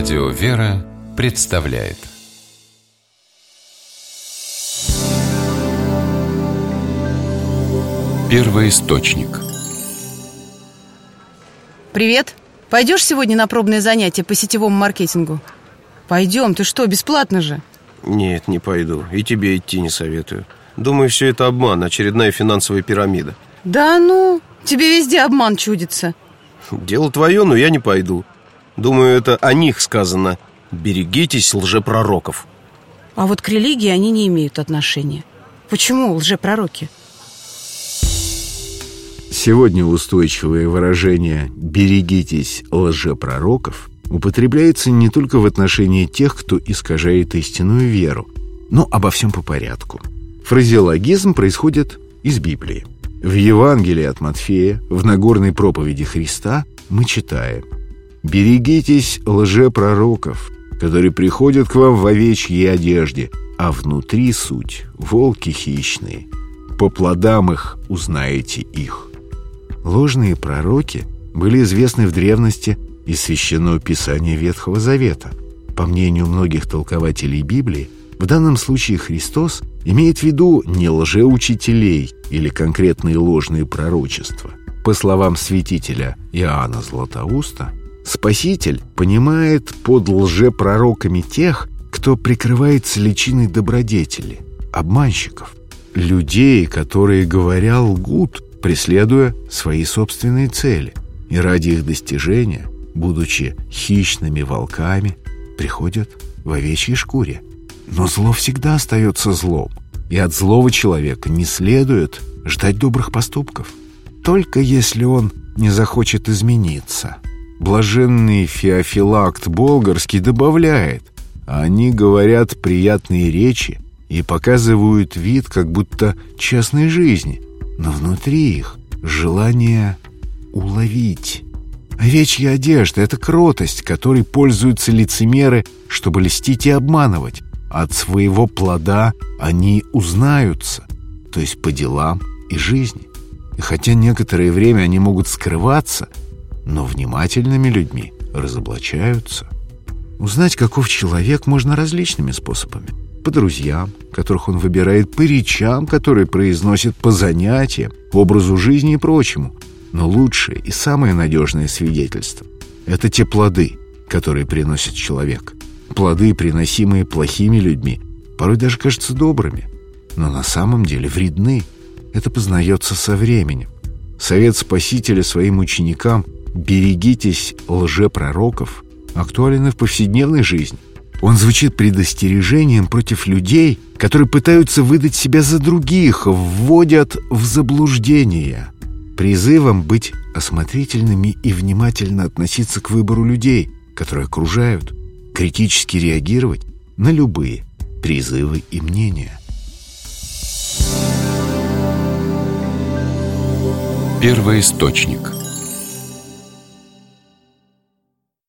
Радио «Вера» представляет Первый источник Привет! Пойдешь сегодня на пробное занятие по сетевому маркетингу? Пойдем, ты что, бесплатно же? Нет, не пойду. И тебе идти не советую. Думаю, все это обман, очередная финансовая пирамида. Да ну, тебе везде обман чудится. Дело твое, но я не пойду. Думаю, это о них сказано. Берегитесь лжепророков. А вот к религии они не имеют отношения. Почему лжепророки? Сегодня устойчивое выражение «берегитесь лжепророков» употребляется не только в отношении тех, кто искажает истинную веру, но обо всем по порядку. Фразеологизм происходит из Библии. В Евангелии от Матфея, в Нагорной проповеди Христа мы читаем «Берегитесь лжепророков, которые приходят к вам в овечьей одежде, а внутри суть — волки хищные. По плодам их узнаете их». Ложные пророки были известны в древности из Священного Писания Ветхого Завета. По мнению многих толкователей Библии, в данном случае Христос имеет в виду не лжеучителей или конкретные ложные пророчества. По словам святителя Иоанна Златоуста, Спаситель понимает под лжепророками тех, кто прикрывается личиной добродетели, обманщиков, людей, которые, говоря, лгут, преследуя свои собственные цели, и ради их достижения, будучи хищными волками, приходят в овечьей шкуре. Но зло всегда остается злом, и от злого человека не следует ждать добрых поступков, только если он не захочет измениться. Блаженный Феофилакт Болгарский добавляет, они говорят приятные речи и показывают вид как будто частной жизни – но внутри их желание уловить. Овечья одежда — это кротость, которой пользуются лицемеры, чтобы льстить и обманывать. От своего плода они узнаются, то есть по делам и жизни. И хотя некоторое время они могут скрываться, но внимательными людьми разоблачаются. Узнать, каков человек, можно различными способами по друзьям, которых он выбирает, по речам, которые произносит, по занятиям, образу жизни и прочему. Но лучшее и самое надежное свидетельство – это те плоды, которые приносит человек. Плоды, приносимые плохими людьми, порой даже кажутся добрыми, но на самом деле вредны. Это познается со временем. Совет Спасителя своим ученикам «берегитесь лжепророков» актуален и в повседневной жизни. Он звучит предостережением против людей, которые пытаются выдать себя за других, вводят в заблуждение. Призывом быть осмотрительными и внимательно относиться к выбору людей, которые окружают, критически реагировать на любые призывы и мнения. Первый источник –